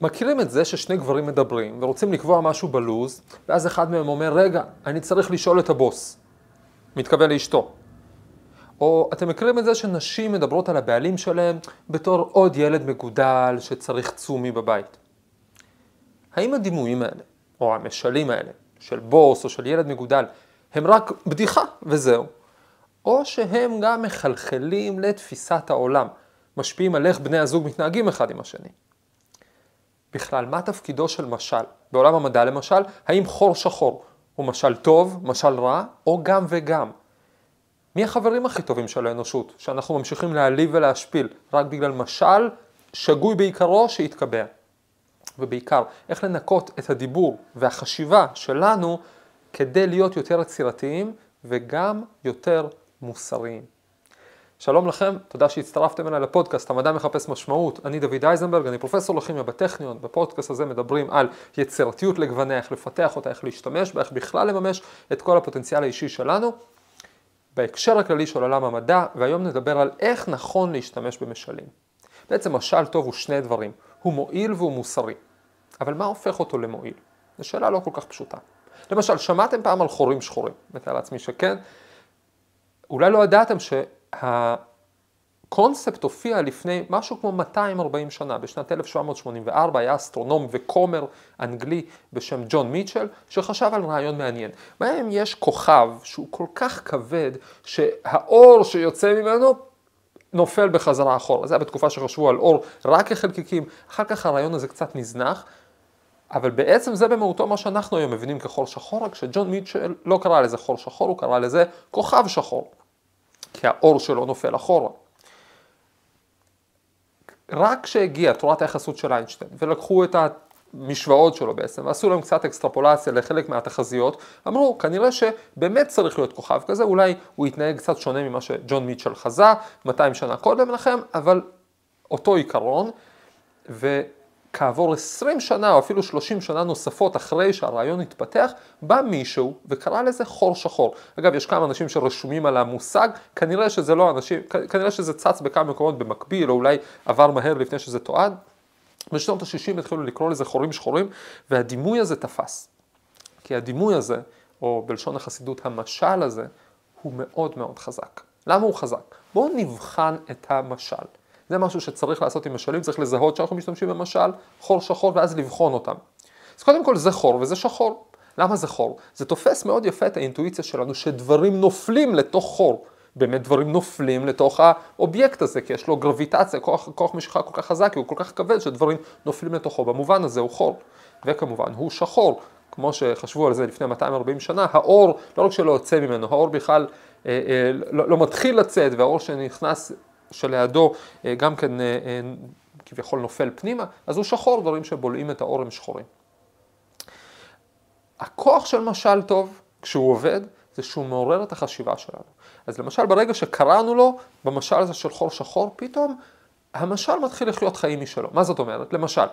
מכירים את זה ששני גברים מדברים ורוצים לקבוע משהו בלוז, ואז אחד מהם אומר, רגע, אני צריך לשאול את הבוס. מתכוון לאשתו. או אתם מכירים את זה שנשים מדברות על הבעלים שלהם בתור עוד ילד מגודל שצריך צומי בבית. האם הדימויים האלה, או המשלים האלה, של בוס או של ילד מגודל, הם רק בדיחה וזהו? או שהם גם מחלחלים לתפיסת העולם, משפיעים על איך בני הזוג מתנהגים אחד עם השני. בכלל, מה תפקידו של משל? בעולם המדע למשל, האם חור שחור הוא משל טוב, משל רע, או גם וגם? מי החברים הכי טובים של האנושות, שאנחנו ממשיכים להעליב ולהשפיל, רק בגלל משל שגוי בעיקרו שהתקבע? ובעיקר, איך לנקות את הדיבור והחשיבה שלנו כדי להיות יותר יצירתיים וגם יותר מוסריים. שלום לכם, תודה שהצטרפתם אליי לפודקאסט המדע מחפש משמעות. אני דוד אייזנברג, אני פרופסור לכימיה בטכניון. בפודקאסט הזה מדברים על יצירתיות לגווניה, איך לפתח אותה, איך להשתמש בה, איך בכלל לממש את כל הפוטנציאל האישי שלנו. בהקשר הכללי של עולם המדע, והיום נדבר על איך נכון להשתמש במשלים. בעצם משל טוב הוא שני דברים, הוא מועיל והוא מוסרי. אבל מה הופך אותו למועיל? זו שאלה לא כל כך פשוטה. למשל, שמעתם פעם על חורים שחורים? מתאר לעצמי שכן. אולי לא ידעתם שהקונספט הופיע לפני משהו כמו 240 שנה, בשנת 1784 היה אסטרונום וכומר אנגלי בשם ג'ון מיטשל, שחשב על רעיון מעניין. מה אם יש כוכב שהוא כל כך כבד, שהאור שיוצא ממנו נופל בחזרה אחורה. זה היה בתקופה שחשבו על אור רק כחלקיקים, אחר כך הרעיון הזה קצת נזנח, אבל בעצם זה במהותו מה שאנחנו היום מבינים כחור שחור, רק שג'ון מיטשל לא קרא לזה חור שחור, הוא קרא לזה כוכב שחור. כי האור שלו נופל אחורה. רק כשהגיעה תורת היחסות של איינשטיין, ולקחו את המשוואות שלו בעצם, ועשו להם קצת אקסטרפולציה לחלק מהתחזיות, אמרו, כנראה שבאמת צריך להיות כוכב כזה, אולי הוא יתנהג קצת שונה ממה שג'ון מיטשל חזה 200 שנה קודם לכם, אבל אותו עיקרון, ו... כעבור 20 שנה או אפילו 30 שנה נוספות אחרי שהרעיון התפתח, בא מישהו וקרא לזה חור שחור. אגב, יש כמה אנשים שרשומים על המושג, כנראה שזה לא אנשים, כנראה שזה צץ בכמה מקומות במקביל, או אולי עבר מהר לפני שזה תועד. בשנות ה-60 התחילו לקרוא לזה חורים שחורים, והדימוי הזה תפס. כי הדימוי הזה, או בלשון החסידות המשל הזה, הוא מאוד מאוד חזק. למה הוא חזק? בואו נבחן את המשל. זה משהו שצריך לעשות עם משלים, צריך לזהות שאנחנו משתמשים במשל, חור שחור, ואז לבחון אותם. אז קודם כל זה חור וזה שחור. למה זה חור? זה תופס מאוד יפה את האינטואיציה שלנו שדברים נופלים לתוך חור. באמת דברים נופלים לתוך האובייקט הזה, כי יש לו גרביטציה, כוח, כוח משיכה כל כך חזק, הוא כל כך כבד שדברים נופלים לתוכו. במובן הזה הוא חור. וכמובן הוא שחור, כמו שחשבו על זה לפני 240 שנה, האור, לא רק שלא יוצא ממנו, האור בכלל אה, אה, לא, לא מתחיל לצאת, והאור שנכנס שלידו אה, גם כן אה, אה, כביכול נופל פנימה, אז הוא שחור, דברים שבולעים את האור הם שחורים. הכוח של משל טוב, כשהוא עובד, זה שהוא מעורר את החשיבה שלנו. אז למשל ברגע שקראנו לו, במשל הזה של חור שחור, פתאום המשל מתחיל לחיות חיים משלו. מה זאת אומרת? למשל,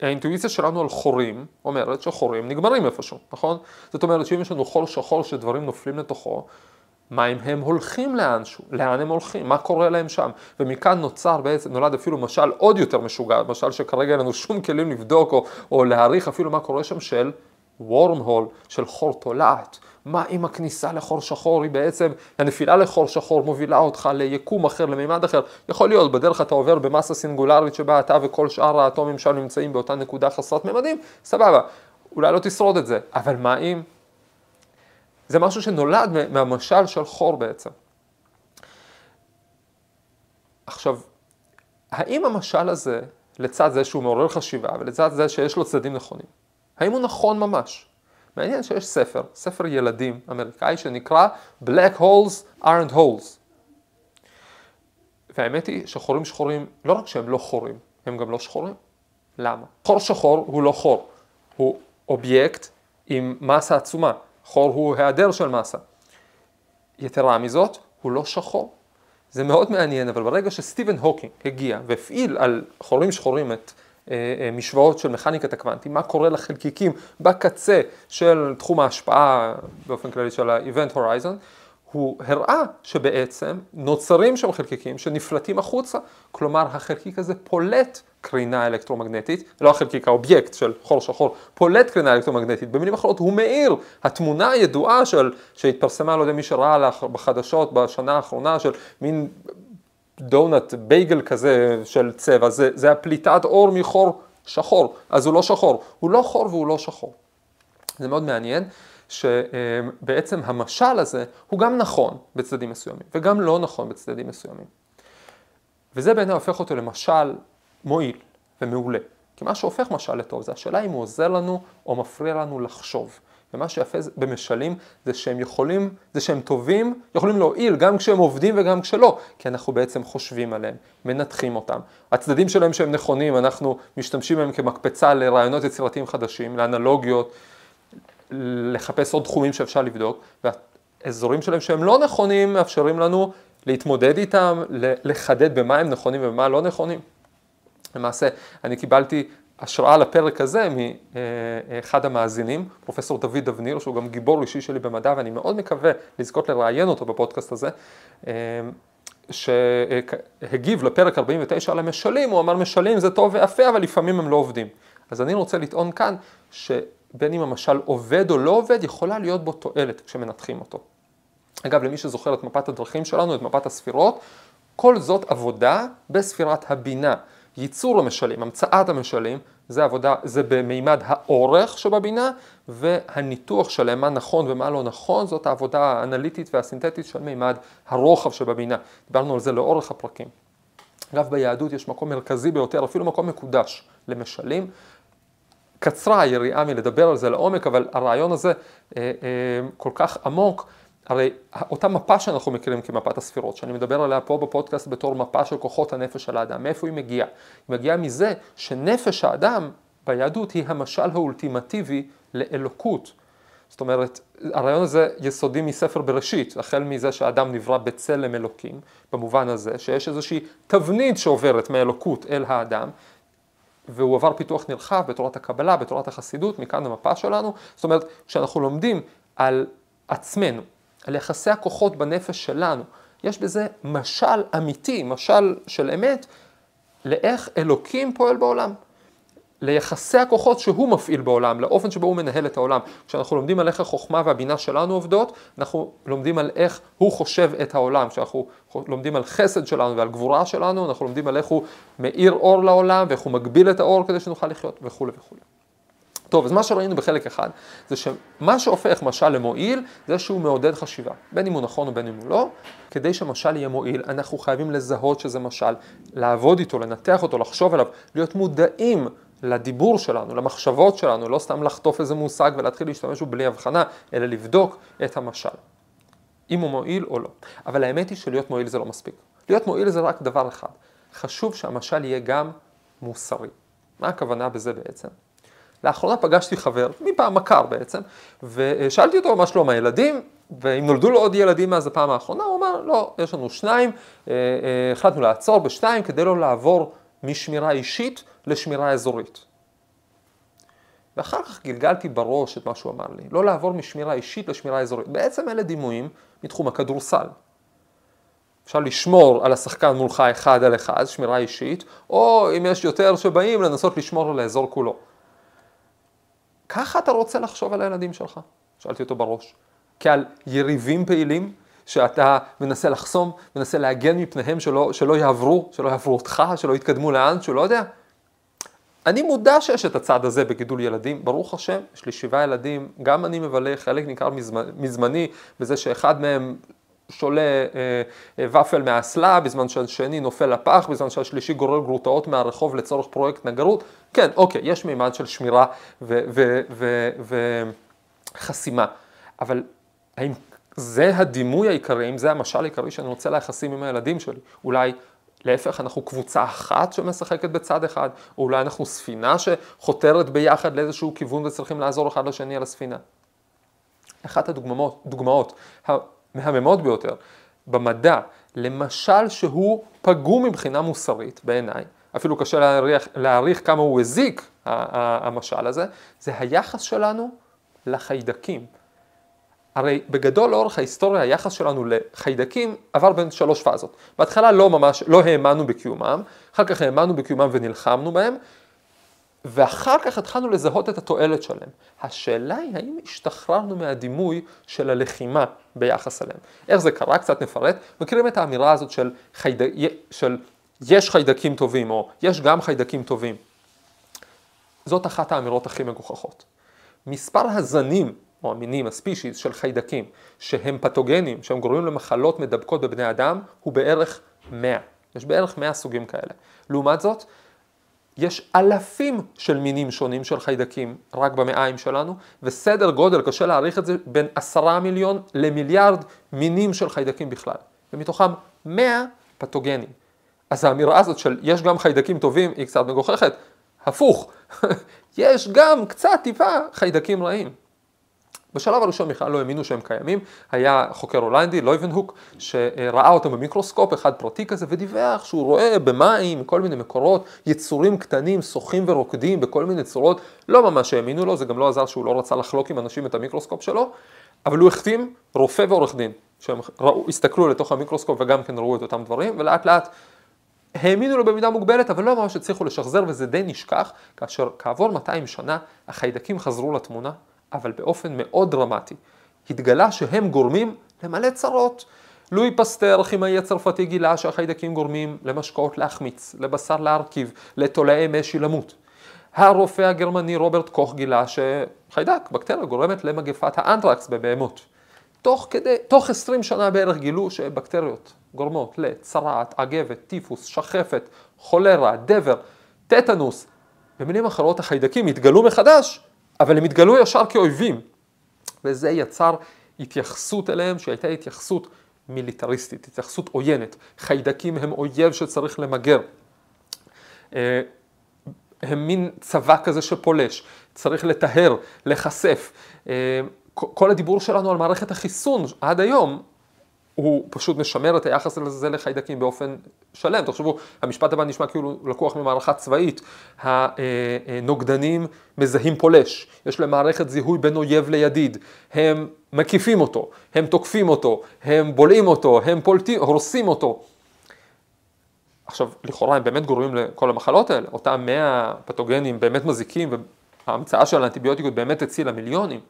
האינטואיציה שלנו על חורים אומרת שחורים נגמרים איפשהו, נכון? זאת אומרת שאם יש לנו חור שחור שדברים נופלים לתוכו, מה אם הם הולכים לאנשהו, לאן הם הולכים, מה קורה להם שם, ומכאן נוצר בעצם, נולד אפילו משל עוד יותר משוגע, משל שכרגע אין לנו שום כלים לבדוק או, או להעריך אפילו מה קורה שם של וורם הול, של חור תולעת. מה אם הכניסה לחור שחור היא בעצם, הנפילה לחור שחור מובילה אותך ליקום אחר, למימד אחר. יכול להיות, בדרך אתה עובר במסה סינגולרית שבה אתה וכל שאר האטומים שם נמצאים באותה נקודה חסרת ממדים, סבבה, אולי לא תשרוד את זה, אבל מה אם זה משהו שנולד מהמשל של חור בעצם. עכשיו, האם המשל הזה, לצד זה שהוא מעורר חשיבה ולצד זה שיש לו צדדים נכונים, האם הוא נכון ממש? מעניין שיש ספר, ספר ילדים אמריקאי שנקרא Black Holes aren't holes. והאמת היא שחורים שחורים, לא רק שהם לא חורים, הם גם לא שחורים. למה? חור שחור הוא לא חור, הוא אובייקט עם מסה עצומה. חור הוא היעדר של מסה. יתרה מזאת, הוא לא שחור. זה מאוד מעניין, אבל ברגע שסטיבן הוקינג הגיע והפעיל על חורים שחורים את אה, אה, משוואות של מכניקת הקוונטים, מה קורה לחלקיקים בקצה של תחום ההשפעה באופן כללי של ה-Event Horizon, הוא הראה שבעצם נוצרים שם חלקיקים שנפלטים החוצה, כלומר החלקיק הזה פולט קרינה אלקטרומגנטית, לא החלקיק, האובייקט של חור שחור, פולט קרינה אלקטרומגנטית. במילים אחרות, הוא מאיר. התמונה הידועה של, שהתפרסמה, לא יודע מי שראה בחדשות בשנה האחרונה, של מין דונט, בייגל כזה של צבע, זה, זה הפליטת אור מחור שחור. אז הוא לא שחור. הוא לא חור והוא לא שחור. זה מאוד מעניין. שבעצם המשל הזה הוא גם נכון בצדדים מסוימים וגם לא נכון בצדדים מסוימים. וזה בעיניי הופך אותו למשל מועיל ומעולה. כי מה שהופך משל לטוב זה השאלה אם הוא עוזר לנו או מפריע לנו לחשוב. ומה שיפה במשלים זה שהם יכולים, זה שהם טובים, יכולים להועיל גם כשהם עובדים וגם כשלא, כי אנחנו בעצם חושבים עליהם, מנתחים אותם. הצדדים שלהם שהם נכונים, אנחנו משתמשים בהם כמקפצה לרעיונות יצירתיים חדשים, לאנלוגיות, לחפש עוד תחומים שאפשר לבדוק, והאזורים שלהם שהם לא נכונים מאפשרים לנו להתמודד איתם, לחדד במה הם נכונים ובמה לא נכונים. למעשה, אני קיבלתי השראה לפרק הזה מאחד המאזינים, פרופסור דוד אבניר, שהוא גם גיבור אישי שלי במדע, ואני מאוד מקווה לזכות לראיין אותו בפודקאסט הזה, שהגיב לפרק 49 על המשלים, הוא אמר משלים זה טוב ויפה, אבל לפעמים הם לא עובדים. אז אני רוצה לטעון כאן, שבין אם המשל עובד או לא עובד, יכולה להיות בו תועלת כשמנתחים אותו. אגב, למי שזוכר את מפת הדרכים שלנו, את מפת הספירות, כל זאת עבודה בספירת הבינה. ייצור המשלים, המצאת המשלים, זה עבודה, זה במימד האורך שבבינה, והניתוח שלהם, מה נכון ומה לא נכון, זאת העבודה האנליטית והסינתטית של מימד הרוחב שבבינה. דיברנו על זה לאורך הפרקים. אגב, ביהדות יש מקום מרכזי ביותר, אפילו מקום מקודש למשלים. קצרה היריעה מלדבר על זה לעומק, אבל הרעיון הזה אה, אה, כל כך עמוק. הרי אותה מפה שאנחנו מכירים כמפת הספירות, שאני מדבר עליה פה בפודקאסט בתור מפה של כוחות הנפש של האדם, מאיפה היא מגיעה? היא מגיעה מזה שנפש האדם ביהדות היא המשל האולטימטיבי לאלוקות. זאת אומרת, הרעיון הזה יסודי מספר בראשית, החל מזה שהאדם נברא בצלם אלוקים, במובן הזה שיש איזושהי תבנית שעוברת מאלוקות אל האדם, והוא עבר פיתוח נרחב בתורת הקבלה, בתורת החסידות, מכאן המפה שלנו. זאת אומרת, כשאנחנו לומדים על עצמנו, על יחסי הכוחות בנפש שלנו. יש בזה משל אמיתי, משל של אמת, לאיך אלוקים פועל בעולם. ליחסי הכוחות שהוא מפעיל בעולם, לאופן שבו הוא מנהל את העולם. כשאנחנו לומדים על איך החוכמה והבינה שלנו עובדות, אנחנו לומדים על איך הוא חושב את העולם. כשאנחנו לומדים על חסד שלנו ועל גבורה שלנו, אנחנו לומדים על איך הוא מאיר אור לעולם ואיך הוא מגביל את האור כדי שנוכל לחיות וכולי וכולי. טוב, אז מה שראינו בחלק אחד, זה שמה שהופך משל למועיל, זה שהוא מעודד חשיבה, בין אם הוא נכון ובין אם הוא לא, כדי שמשל יהיה מועיל, אנחנו חייבים לזהות שזה משל, לעבוד איתו, לנתח אותו, לחשוב עליו, להיות מודעים לדיבור שלנו, למחשבות שלנו, לא סתם לחטוף איזה מושג ולהתחיל להשתמש בו בלי הבחנה, אלא לבדוק את המשל, אם הוא מועיל או לא. אבל האמת היא שלהיות מועיל זה לא מספיק. להיות מועיל זה רק דבר אחד, חשוב שהמשל יהיה גם מוסרי. מה הכוונה בזה בעצם? לאחרונה פגשתי חבר, מפעם מכר בעצם, ושאלתי אותו מה שלום הילדים, ואם נולדו לו עוד ילדים מאז הפעם האחרונה, הוא אמר, לא, יש לנו שניים, אה, אה, החלטנו לעצור בשתיים כדי לא לעבור משמירה אישית לשמירה אזורית. ואחר כך גלגלתי בראש את מה שהוא אמר לי, לא לעבור משמירה אישית לשמירה אזורית. בעצם אלה דימויים מתחום הכדורסל. אפשר לשמור על השחקן מולך אחד על אחד, שמירה אישית, או אם יש יותר שבאים, לנסות לשמור על האזור כולו. ככה אתה רוצה לחשוב על הילדים שלך? שאלתי אותו בראש. כעל יריבים פעילים, שאתה מנסה לחסום, מנסה להגן מפניהם שלא, שלא יעברו, שלא יעברו אותך, שלא יתקדמו לאן, שהוא לא יודע. אני מודע שיש את הצד הזה בגידול ילדים, ברוך השם, יש לי שבעה ילדים, גם אני מבלה חלק ניכר מזמני בזה שאחד מהם שולה אה, אה, ופל מהאסלה, בזמן שהשני נופל לפח, בזמן שהשלישי גורר גרוטאות מהרחוב לצורך פרויקט נגרות. כן, אוקיי, יש מימד של שמירה וחסימה, אבל האם זה הדימוי העיקרי, אם זה המשל העיקרי שאני רוצה ליחסים עם הילדים שלי? אולי להפך, אנחנו קבוצה אחת שמשחקת בצד אחד, או אולי אנחנו ספינה שחותרת ביחד לאיזשהו כיוון וצריכים לעזור אחד לשני על הספינה. אחת הדוגמאות, דוגמאות המהממות ביותר במדע, למשל שהוא פגום מבחינה מוסרית בעיניי, אפילו קשה להעריך, להעריך כמה הוא הזיק, המשל הזה, זה היחס שלנו לחיידקים. הרי בגדול לאורך ההיסטוריה היחס שלנו לחיידקים עבר בין שלוש פאזות. בהתחלה לא ממש, לא האמנו בקיומם, אחר כך האמנו בקיומם ונלחמנו בהם, ואחר כך התחלנו לזהות את התועלת שלהם. השאלה היא האם השתחררנו מהדימוי של הלחימה ביחס אליהם. איך זה קרה? קצת נפרט. מכירים את האמירה הזאת של, חייד... של יש חיידקים טובים, או יש גם חיידקים טובים. זאת אחת האמירות הכי מגוחכות. מספר הזנים, או המינים, הספישיז של חיידקים, שהם פתוגנים, שהם גורמים למחלות מדבקות בבני אדם, הוא בערך 100. יש בערך 100 סוגים כאלה. לעומת זאת, יש אלפים של מינים שונים של חיידקים רק במעיים שלנו, וסדר גודל, קשה להעריך את זה, בין עשרה מיליון למיליארד מינים של חיידקים בכלל, ומתוכם 100 פתוגנים. אז האמירה הזאת של יש גם חיידקים טובים היא קצת מגוחכת, הפוך, יש גם קצת טיפה חיידקים רעים. בשלב הראשון בכלל לא האמינו שהם קיימים, היה חוקר הולנדי, לויבנהוק, שראה אותם במיקרוסקופ אחד פרטי כזה ודיווח שהוא רואה במים, כל מיני מקורות, יצורים קטנים, שוחים ורוקדים בכל מיני צורות, לא ממש האמינו לו, זה גם לא עזר שהוא לא רצה לחלוק עם אנשים את המיקרוסקופ שלו, אבל הוא החתים רופא ועורך דין, שהם ראו, הסתכלו לתוך המיקרוסקופ וגם כן ראו את אותם דברים, ולאט לאט האמינו לו במידה מוגבלת, אבל לא ממש הצליחו לשחזר וזה די נשכח, כאשר כעבור 200 שנה החיידקים חזרו לתמונה. אבל באופן מאוד דרמטי. התגלה שהם גורמים למלא צרות. לואי פסטר, כימאי הצרפתי, גילה שהחיידקים גורמים למשקאות להחמיץ, לבשר להרכיב, לתולעי משי למות. הרופא הגרמני רוברט קוך גילה שחיידק, בקטריה, גורמת למגפת האנטרקס בבהמות. תוך, כדי, תוך 20 שנה בערך גילו שבקטריות גורמות לצרעת, אגבת, טיפוס, שחפת, חולרה, דבר, טטנוס. במילים אחרות החיידקים התגלו מחדש אבל הם התגלו ישר כאויבים, וזה יצר התייחסות אליהם שהייתה התייחסות מיליטריסטית, התייחסות עוינת. חיידקים הם אויב שצריך למגר. אה, הם מין צבא כזה שפולש, צריך לטהר, להיחשף. אה, כל הדיבור שלנו על מערכת החיסון עד היום הוא פשוט משמר את היחס הזה לחיידקים באופן שלם. תחשבו, המשפט הבא נשמע כאילו לקוח ממערכה צבאית. הנוגדנים מזהים פולש, יש להם מערכת זיהוי בין אויב לידיד, הם מקיפים אותו, הם תוקפים אותו, הם בולעים אותו, הם פולטים, הורסים אותו. עכשיו, לכאורה הם באמת גורמים לכל המחלות האלה, אותם 100 פתוגנים באמת מזיקים, וההמצאה של האנטיביוטיקות באמת הצילה מיליונים.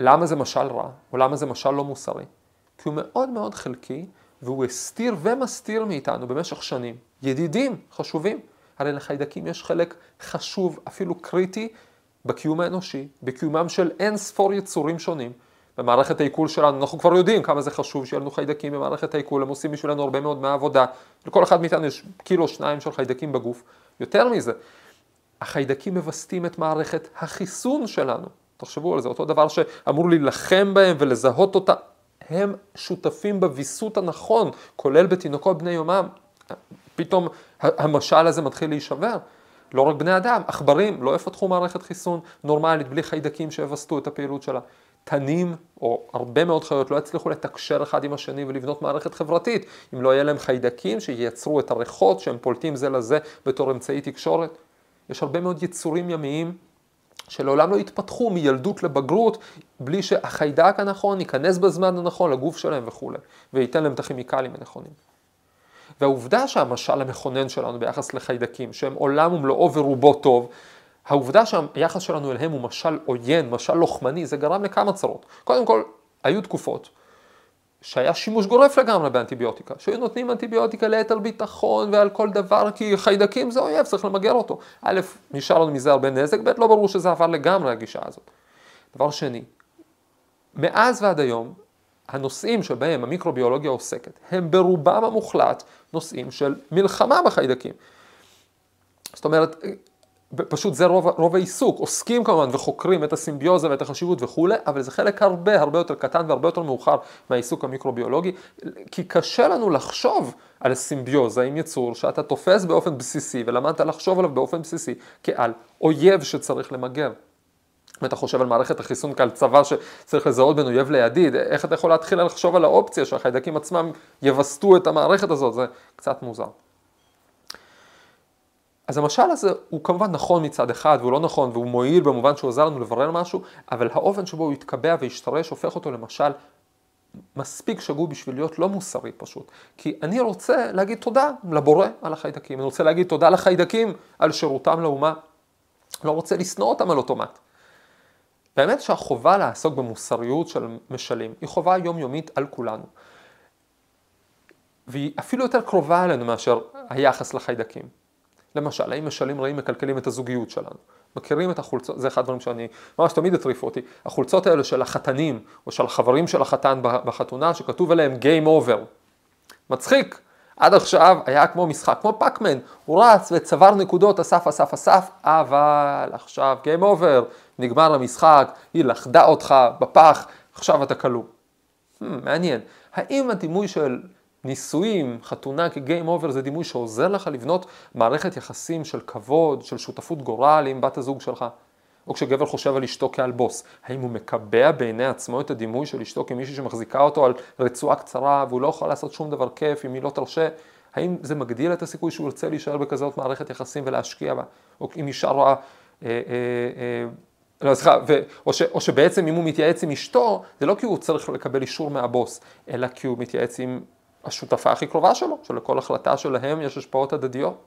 למה זה משל רע, או למה זה משל לא מוסרי? כי הוא מאוד מאוד חלקי, והוא הסתיר ומסתיר מאיתנו במשך שנים. ידידים חשובים. הרי לחיידקים יש חלק חשוב, אפילו קריטי, בקיום האנושי, בקיומם של אין ספור יצורים שונים. במערכת העיכול שלנו, אנחנו כבר יודעים כמה זה חשוב שיהיו לנו חיידקים במערכת העיכול, הם עושים בשבילנו הרבה מאוד מהעבודה. לכל אחד מאיתנו יש קילו שניים של חיידקים בגוף. יותר מזה, החיידקים מווסתים את מערכת החיסון שלנו. תחשבו על זה, אותו דבר שאמור להילחם בהם ולזהות אותם. הם שותפים בוויסות הנכון, כולל בתינוקות בני יומם. פתאום המשל הזה מתחיל להישבר. לא רק בני אדם, עכברים לא יפתחו מערכת חיסון נורמלית בלי חיידקים שיווסתו את הפעילות שלה. תנים או הרבה מאוד חיות לא יצליחו לתקשר אחד עם השני ולבנות מערכת חברתית אם לא יהיה להם חיידקים שייצרו את הריחות שהם פולטים זה לזה בתור אמצעי תקשורת. יש הרבה מאוד יצורים ימיים שלעולם לא יתפתחו מילדות לבגרות בלי שהחיידק הנכון ייכנס בזמן הנכון לגוף שלהם וכולי, וייתן להם את הכימיקלים הנכונים. והעובדה שהמשל המכונן שלנו ביחס לחיידקים, שהם עולם ומלואו ורובו טוב, העובדה שהיחס שלנו אליהם הוא משל עוין, משל לוחמני, זה גרם לכמה צרות. קודם כל, היו תקופות שהיה שימוש גורף לגמרי באנטיביוטיקה, שהיו נותנים אנטיביוטיקה ליתר ביטחון ועל כל דבר, כי חיידקים זה אויב, צריך למגר אותו. א', נשאר לנו מזה הרבה נזק, ב', לא ברור שזה עבר לגמרי הגישה הזאת. דבר שני, מאז ועד היום, הנושאים שבהם המיקרוביולוגיה עוסקת, הם ברובם המוחלט נושאים של מלחמה בחיידקים. זאת אומרת, פשוט זה רוב, רוב העיסוק, עוסקים כמובן וחוקרים את הסימביוזה ואת החשיבות וכולי, אבל זה חלק הרבה הרבה יותר קטן והרבה יותר מאוחר מהעיסוק המיקרוביולוגי, כי קשה לנו לחשוב על סימביוזה עם יצור שאתה תופס באופן בסיסי ולמדת לחשוב עליו באופן בסיסי כעל אויב שצריך למגר. אם אתה חושב על מערכת החיסון כעל צבא שצריך לזהות בין אויב לידיד, איך אתה יכול להתחיל לחשוב על האופציה שהחיידקים עצמם יווסתו את המערכת הזאת, זה קצת מוזר. אז המשל הזה הוא כמובן נכון מצד אחד והוא לא נכון והוא מועיל במובן שהוא עוזר לנו לברר משהו, אבל האופן שבו הוא יתקבע וישתרש הופך אותו למשל מספיק שגוי בשביל להיות לא מוסרי פשוט. כי אני רוצה להגיד תודה לבורא על החיידקים, אני רוצה להגיד תודה לחיידקים על שירותם לאומה, לא רוצה לשנוא אותם על אוטומט. באמת שהחובה לעסוק במוסריות של משלים היא חובה יומיומית על כולנו. והיא אפילו יותר קרובה אלינו מאשר היחס לחיידקים. למשל, האם משלים רעים מקלקלים את הזוגיות שלנו? מכירים את החולצות, זה אחד הדברים שאני ממש תמיד הטריפו אותי, החולצות האלה של החתנים, או של החברים של החתן בחתונה, שכתוב עליהם Game Over. מצחיק, עד עכשיו היה כמו משחק, כמו פאקמן, הוא רץ וצבר נקודות, אסף, אסף, אסף, אבל עכשיו Game Over, נגמר המשחק, היא לכדה אותך בפח, עכשיו אתה כלוא. הממ, מעניין, האם הדימוי של נישואים, חתונה כ Game Over זה דימוי שעוזר לך לבנות מערכת יחסים של כבוד, של שותפות גורל עם בת הזוג שלך. או כשגבר חושב על אשתו כעל בוס, האם הוא מקבע בעיני עצמו את הדימוי של אשתו כמישהי שמחזיקה אותו על רצועה קצרה והוא לא יכול לעשות שום דבר כיף אם היא לא תרשה? האם זה מגדיל את הסיכוי שהוא ירצה להישאר בכזאת מערכת יחסים ולהשקיע בה? או אם אישה רואה... אה, אה, אה, לא, סליחה, או, או שבעצם אם הוא מתייעץ עם אשתו, זה לא כי הוא צריך לקבל אישור מהבוס, אלא כי הוא מתייעץ עם השותפה הכי קרובה שלו, שלכל החלטה שלהם יש השפעות הדדיות.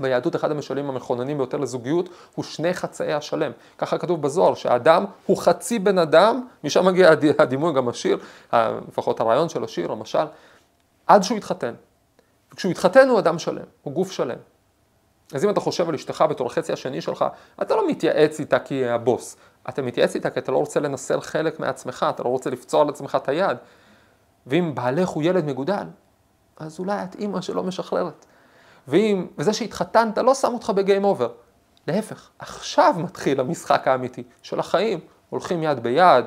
ביהדות אחד המשלים המכוננים ביותר לזוגיות הוא שני חצאי השלם. ככה כתוב בזוהר, שהאדם הוא חצי בן אדם, משם מגיע הדימוי גם השיר, לפחות הרעיון של השיר, המשל, עד שהוא יתחתן. וכשהוא יתחתן הוא אדם שלם, הוא גוף שלם. אז אם אתה חושב על אשתך בתור החצי השני שלך, אתה לא מתייעץ איתה כי היא הבוס. אתה מתייעץ איתה כי אתה לא רוצה לנסר חלק מעצמך, אתה לא רוצה לפצוע על עצמך את היד. ואם בעלך הוא ילד מגודל, אז אולי את אימא שלא משחררת. ואם, וזה שהתחתנת לא שם אותך בגיים אובר. להפך, עכשיו מתחיל המשחק האמיתי של החיים. הולכים יד ביד,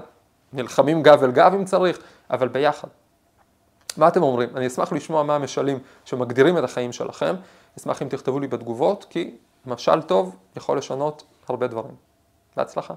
נלחמים גב אל גב אם צריך, אבל ביחד. מה אתם אומרים? אני אשמח לשמוע מה המשלים שמגדירים את החיים שלכם. אשמח אם תכתבו לי בתגובות, כי משל טוב יכול לשנות הרבה דברים. בהצלחה.